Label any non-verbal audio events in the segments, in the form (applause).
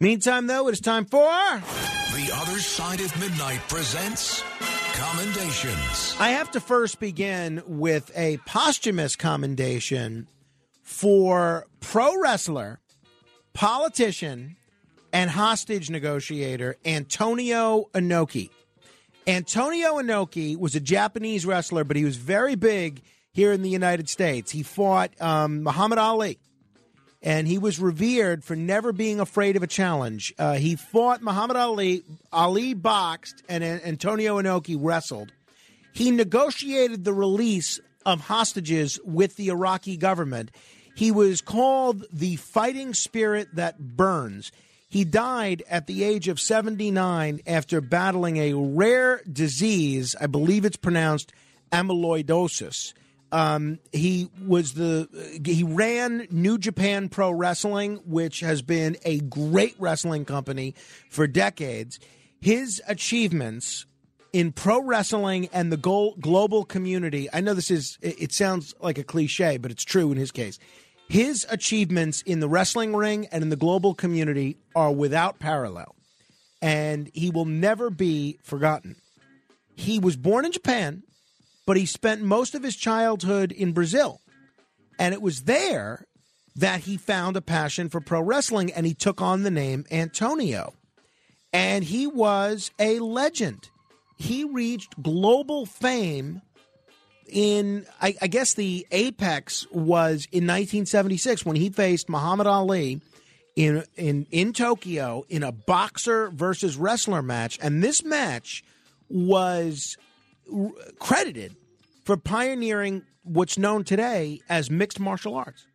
Meantime, though, it is time for. The Other Side of Midnight presents Commendations. I have to first begin with a posthumous commendation for pro wrestler, politician, and hostage negotiator Antonio Inoki. Antonio Inoki was a Japanese wrestler, but he was very big here in the United States. He fought um, Muhammad Ali and he was revered for never being afraid of a challenge. Uh, he fought Muhammad Ali. Ali boxed, and Antonio Inoki wrestled. He negotiated the release of hostages with the Iraqi government. He was called the fighting spirit that burns. He died at the age of 79 after battling a rare disease. I believe it's pronounced amyloidosis. Um, he was the he ran New Japan Pro Wrestling, which has been a great wrestling company for decades. His achievements in pro wrestling and the global community. I know this is it sounds like a cliche, but it's true in his case. His achievements in the wrestling ring and in the global community are without parallel, and he will never be forgotten. He was born in Japan but he spent most of his childhood in Brazil. And it was there that he found a passion for pro wrestling and he took on the name Antonio. And he was a legend. He reached global fame in, I, I guess, the apex was in 1976 when he faced Muhammad Ali in, in, in Tokyo in a boxer versus wrestler match. And this match was credited for pioneering what's known today as mixed martial arts,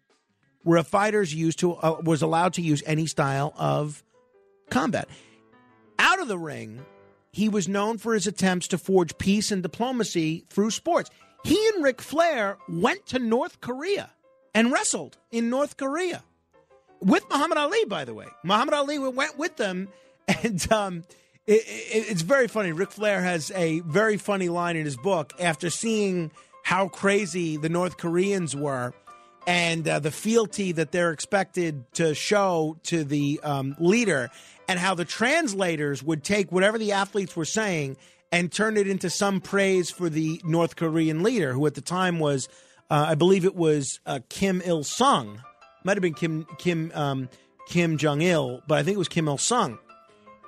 where a fighter's used to uh, was allowed to use any style of combat. Out of the ring, he was known for his attempts to forge peace and diplomacy through sports. He and Ric Flair went to North Korea and wrestled in North Korea with Muhammad Ali, by the way. Muhammad Ali went with them, (laughs) and um, it, it, it's very funny. Ric Flair has a very funny line in his book after seeing how crazy the North Koreans were and uh, the fealty that they're expected to show to the um, leader, and how the translators would take whatever the athletes were saying and turn it into some praise for the North Korean leader, who at the time was, uh, I believe it was uh, Kim Il Sung, might have been Kim Kim um, Kim Jong Il, but I think it was Kim Il Sung.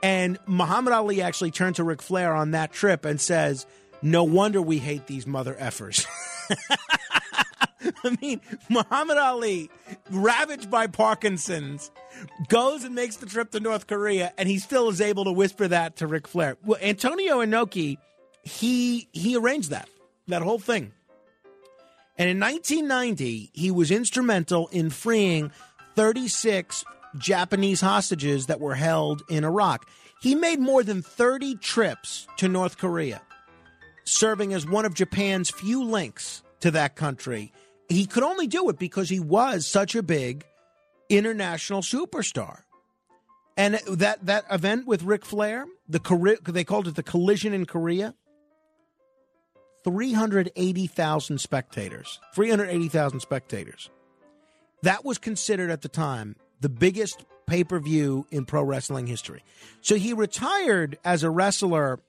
And Muhammad Ali actually turned to Ric Flair on that trip and says, No wonder we hate these mother effers. (laughs) I mean, Muhammad Ali, ravaged by Parkinson's, goes and makes the trip to North Korea, and he still is able to whisper that to Ric Flair. Well, Antonio Inoki, he he arranged that that whole thing. And in 1990, he was instrumental in freeing 36 Japanese hostages that were held in Iraq. He made more than 30 trips to North Korea, serving as one of Japan's few links to that country. He could only do it because he was such a big international superstar. And that, that event with Ric Flair, the they called it the collision in Korea, 380,000 spectators. 380,000 spectators. That was considered at the time the biggest pay per view in pro wrestling history. So he retired as a wrestler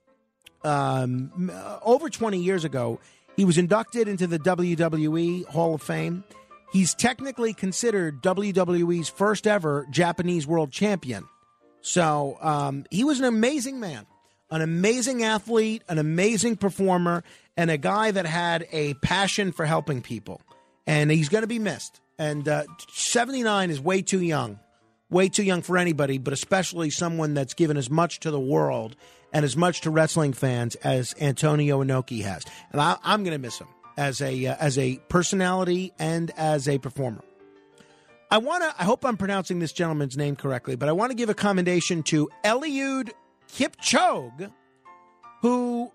um, over 20 years ago. He was inducted into the WWE Hall of Fame. He's technically considered WWE's first ever Japanese world champion. So um, he was an amazing man, an amazing athlete, an amazing performer, and a guy that had a passion for helping people. And he's going to be missed. And uh, 79 is way too young, way too young for anybody, but especially someone that's given as much to the world and as much to wrestling fans as Antonio Inoki has. And I, am going to miss him as a uh, as a personality and as a performer. I want to, I hope I'm pronouncing this gentleman's name correctly, but I want to give a commendation to Eliud Kipchoge, who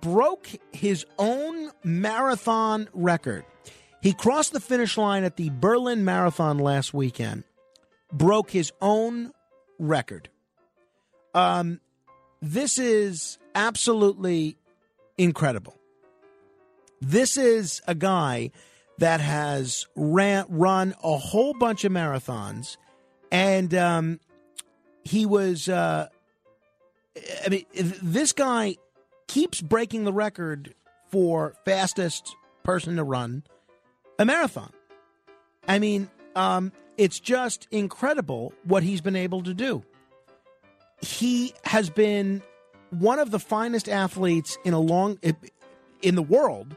broke his own marathon record. He crossed the finish line at the Berlin Marathon last weekend, broke his own record. Um, this is absolutely incredible. This is a guy that has ran run a whole bunch of marathons, and um, he was. Uh, I mean, this guy keeps breaking the record for fastest person to run a marathon. I mean, um, it's just incredible what he's been able to do. He has been one of the finest athletes in a long in the world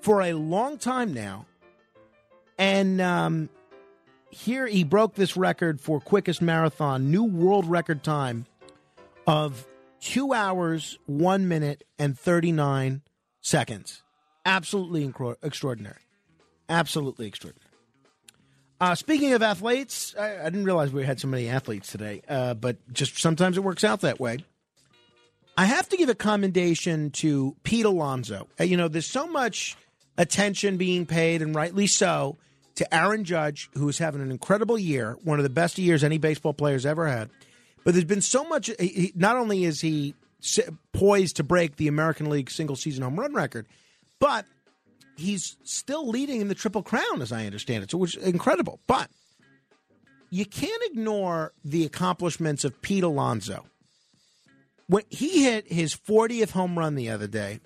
for a long time now, and um, here he broke this record for quickest marathon, new world record time of two hours, one minute, and 39 seconds. Absolutely extraordinary. Absolutely extraordinary. Uh, speaking of athletes, I, I, didn't realize we had so many athletes today, uh, but just sometimes it works out that way. I have to give a commendation to Pete Alonso. Uh, you know, there's so much attention being paid, and rightly so, to Aaron Judge, who is having an incredible year, one of the best years any baseball player's ever had. But there's been so much. He, not only is he poised to break the American League single season home run record, but he's still leading in the Triple Crown, as I understand it, so which is incredible. But you can't ignore the accomplishments of Pete Alonso. When he hit his 40th home run the other day,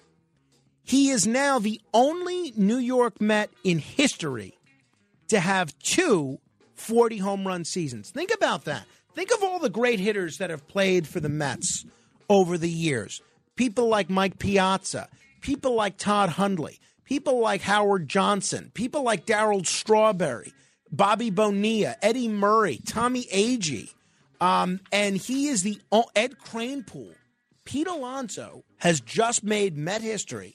he is now the only New York Met in history to have two 40 home run seasons. Think about that. Think of all the great hitters that have played for the Mets over the years. People like Mike Piazza, people like Todd Hundley, people like Howard Johnson, people like Darryl Strawberry, Bobby Bonilla, Eddie Murray, Tommy Agee. Um, and he is the Ed Kranepool. Pete Alonso has just made Met history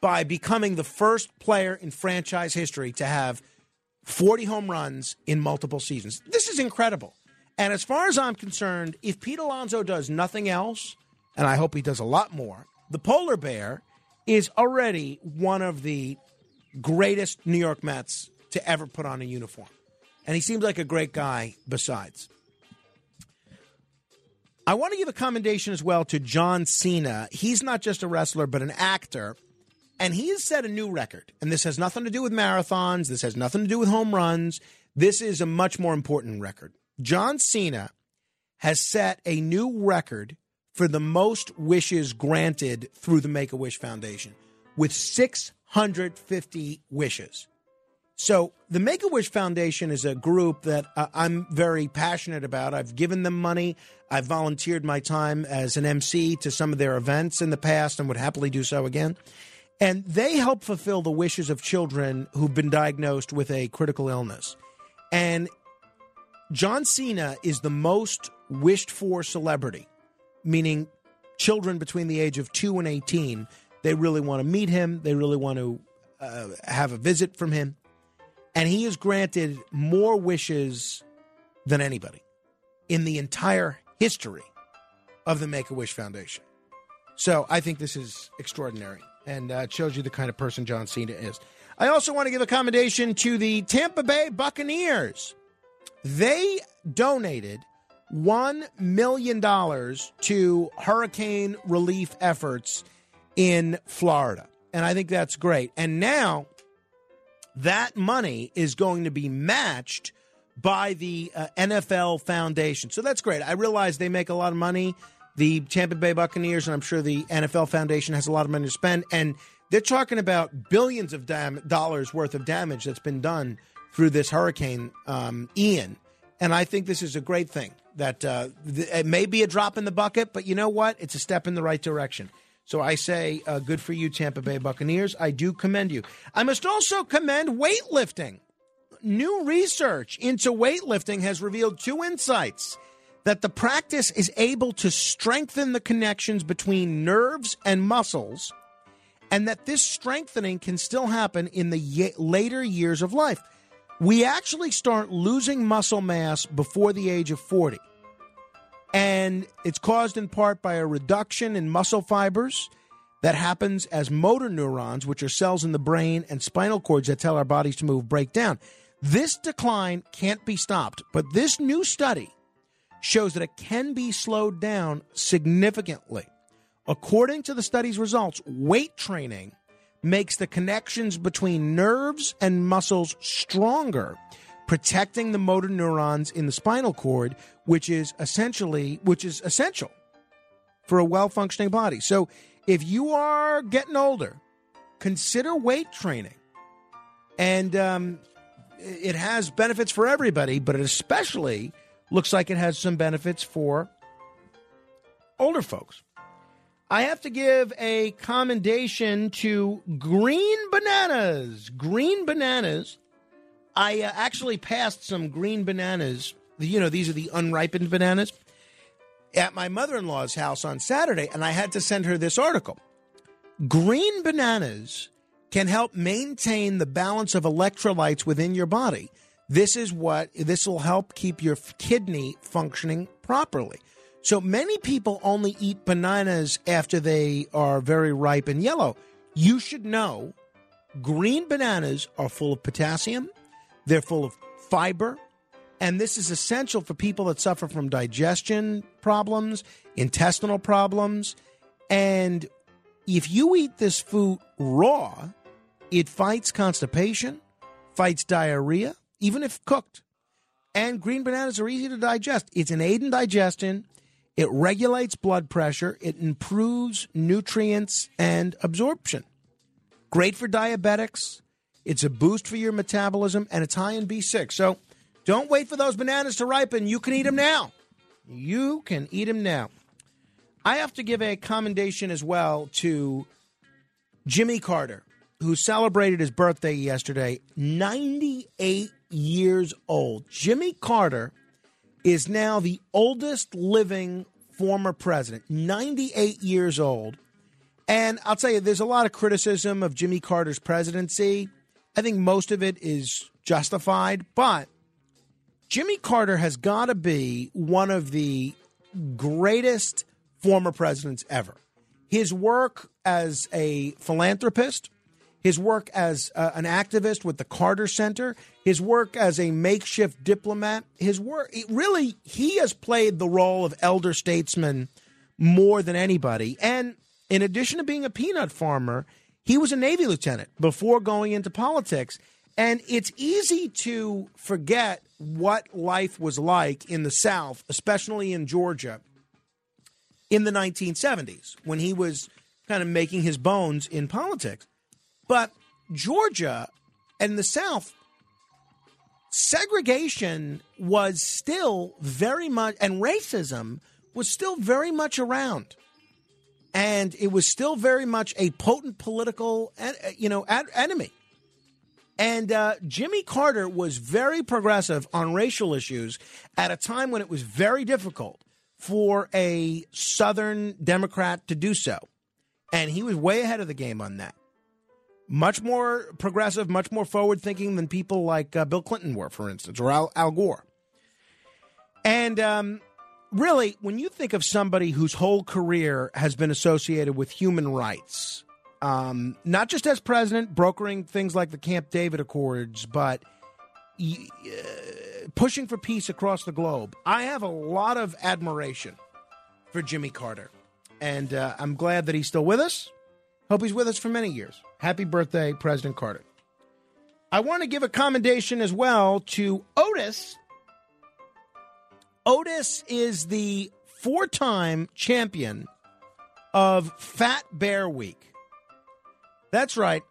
by becoming the first player in franchise history to have 40 home runs in multiple seasons. This is incredible. And as far as I'm concerned, if Pete Alonso does nothing else, and I hope he does a lot more, the polar bear is already one of the greatest New York Mets to ever put on a uniform. And he seems like a great guy besides. I want to give a commendation as well to John Cena. He's not just a wrestler, but an actor. And he has set a new record. And this has nothing to do with marathons. This has nothing to do with home runs. This is a much more important record. John Cena has set a new record for the most wishes granted through the Make a Wish Foundation with 650 wishes. So, the Make a Wish Foundation is a group that uh, I'm very passionate about. I've given them money. I've volunteered my time as an MC to some of their events in the past and would happily do so again. And they help fulfill the wishes of children who've been diagnosed with a critical illness. And John Cena is the most wished for celebrity meaning children between the age of 2 and 18, they really want to meet him, they really want to uh, have a visit from him. And he has granted more wishes than anybody in the entire history of the Make a Wish Foundation. So I think this is extraordinary and uh, shows you the kind of person John Cena is. I also want to give a commendation to the Tampa Bay Buccaneers. They donated $1 million to hurricane relief efforts in Florida. And I think that's great. And now that money is going to be matched by the uh, NFL Foundation. So that's great. I realize they make a lot of money, the Tampa Bay Buccaneers, and I'm sure the NFL Foundation has a lot of money to spend. And they're talking about billions of dam- dollars worth of damage that's been done through this hurricane, um, Ian. And I think this is a great thing that uh, th- it may be a drop in the bucket, but you know what? It's a step in the right direction. So I say, uh, good for you, Tampa Bay Buccaneers. I do commend you. I must also commend weightlifting. New research into weightlifting has revealed two insights that the practice is able to strengthen the connections between nerves and muscles, and that this strengthening can still happen in the later years of life. We actually start losing muscle mass before the age of 40. And it's caused in part by a reduction in muscle fibers that happens as motor neurons, which are cells in the brain and spinal cords that tell our bodies to move, break down. This decline can't be stopped, but this new study shows that it can be slowed down significantly. According to the study's results, weight training makes the connections between nerves and muscles stronger, protecting the motor neurons in the spinal cord, which is essentially which is essential for a well-functioning body. So, if you are getting older, consider weight training, and um, it has benefits for everybody, but it especially looks like it has some benefits for older folks. I have to give a commendation to Green Bananas. Green Bananas. I uh, actually passed some green bananas. You know, these are the unripened bananas at my mother in law's house on Saturday, and I had to send her this article. Green bananas can help maintain the balance of electrolytes within your body. This is what this will help keep your kidney functioning properly. So many people only eat bananas after they are very ripe and yellow. You should know green bananas are full of potassium, they're full of fiber, and this is essential for people that suffer from digestion problems, intestinal problems. And if you eat this food raw, it fights constipation, fights diarrhea, even if cooked. And green bananas are easy to digest. It's an aid in digestion. It regulates blood pressure. It improves nutrients and absorption. Great for diabetics. It's a boost for your metabolism, and it's high in B6. So don't wait for those bananas to ripen. You can eat them now. You can eat them now. I have to give a commendation as well to Jimmy Carter, who celebrated his birthday yesterday, 98 years old. Jimmy Carter is now the oldest living former president, 98 years old. And I'll tell you, there's a lot of criticism of Jimmy Carter's presidency. I think most of it is justified, but Jimmy Carter has got to be one of the greatest former presidents ever. His work as a philanthropist, his work as uh, an activist with the Carter Center, his work as a makeshift diplomat, his work really he has played the role of elder statesman more than anybody. And in addition to being a peanut farmer, he was a Navy lieutenant before going into politics. And it's easy to forget what life was like in the South, especially in Georgia, in the 1970s when he was kind of making his bones in politics. But Georgia and the South, segregation was still very much, and racism was still very much around. And it was still very much a potent political, you know, enemy. And uh, Jimmy Carter was very progressive on racial issues at a time when it was very difficult for a Southern Democrat to do so. And he was way ahead of the game on that much more progressive, much more forward thinking than people like uh, Bill Clinton were, for instance, or Al, Al Gore. And um, really, when you think of somebody whose whole career has been associated with human rights, um, not just as president, brokering things like the Camp David Accords, but uh, pushing for peace across the globe, I have a lot of admiration for Jimmy Carter. And uh, I'm glad that he's still with us. Hope he's with us for many years. Happy birthday, President Carter. I want to give a commendation as well to Otis. Otis is the four time champion of Fat Bear Week. That's right.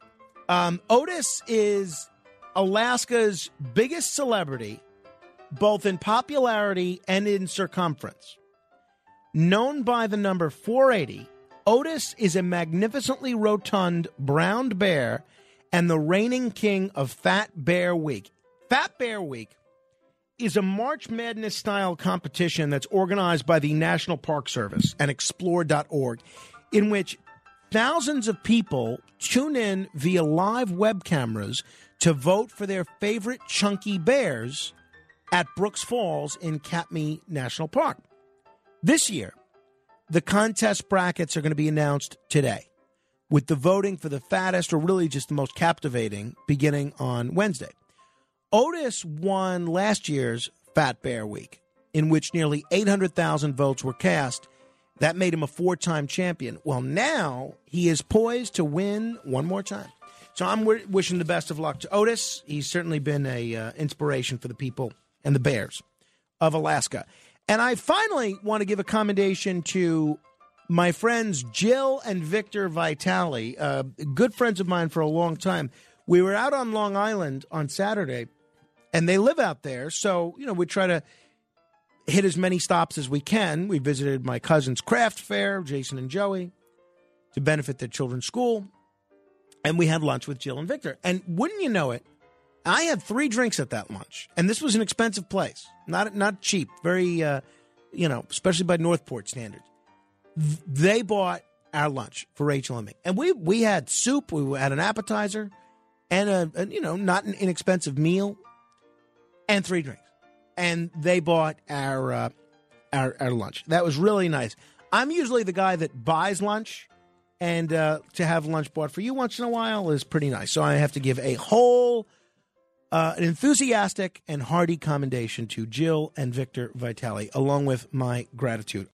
Um, Otis is Alaska's biggest celebrity, both in popularity and in circumference. Known by the number 480, Otis is a magnificently rotund brown bear and the reigning king of Fat Bear Week. Fat Bear Week is a March Madness style competition that's organized by the National Park Service and explore.org, in which thousands of people tune in via live web cameras to vote for their favorite chunky bears at Brooks Falls in Katmai National Park. This year, the contest brackets are going to be announced today, with the voting for the fattest or really just the most captivating beginning on Wednesday. Otis won last year's Fat Bear Week, in which nearly 800,000 votes were cast. That made him a four time champion. Well, now he is poised to win one more time. So I'm w- wishing the best of luck to Otis. He's certainly been a uh, inspiration for the people and the Bears of Alaska. And I finally want to give a commendation to my friends Jill and Victor Vitale, uh, good friends of mine for a long time. We were out on Long Island on Saturday, and they live out there. So, you know, we try to hit as many stops as we can. We visited my cousin's craft fair, Jason and Joey, to benefit their children's school. And we had lunch with Jill and Victor. And wouldn't you know it, I had three drinks at that lunch, and this was an expensive place, not not cheap, very, uh, you know, especially by Northport standards. They bought our lunch for Rachel and me, and we we had soup, we had an appetizer, and a, a you know not an inexpensive meal, and three drinks, and they bought our uh, our our lunch. That was really nice. I'm usually the guy that buys lunch and uh, to have lunch bought for you once in a while is pretty nice. So I have to give a whole uh, an enthusiastic and hearty commendation to Jill and Victor Vitale, along with my gratitude.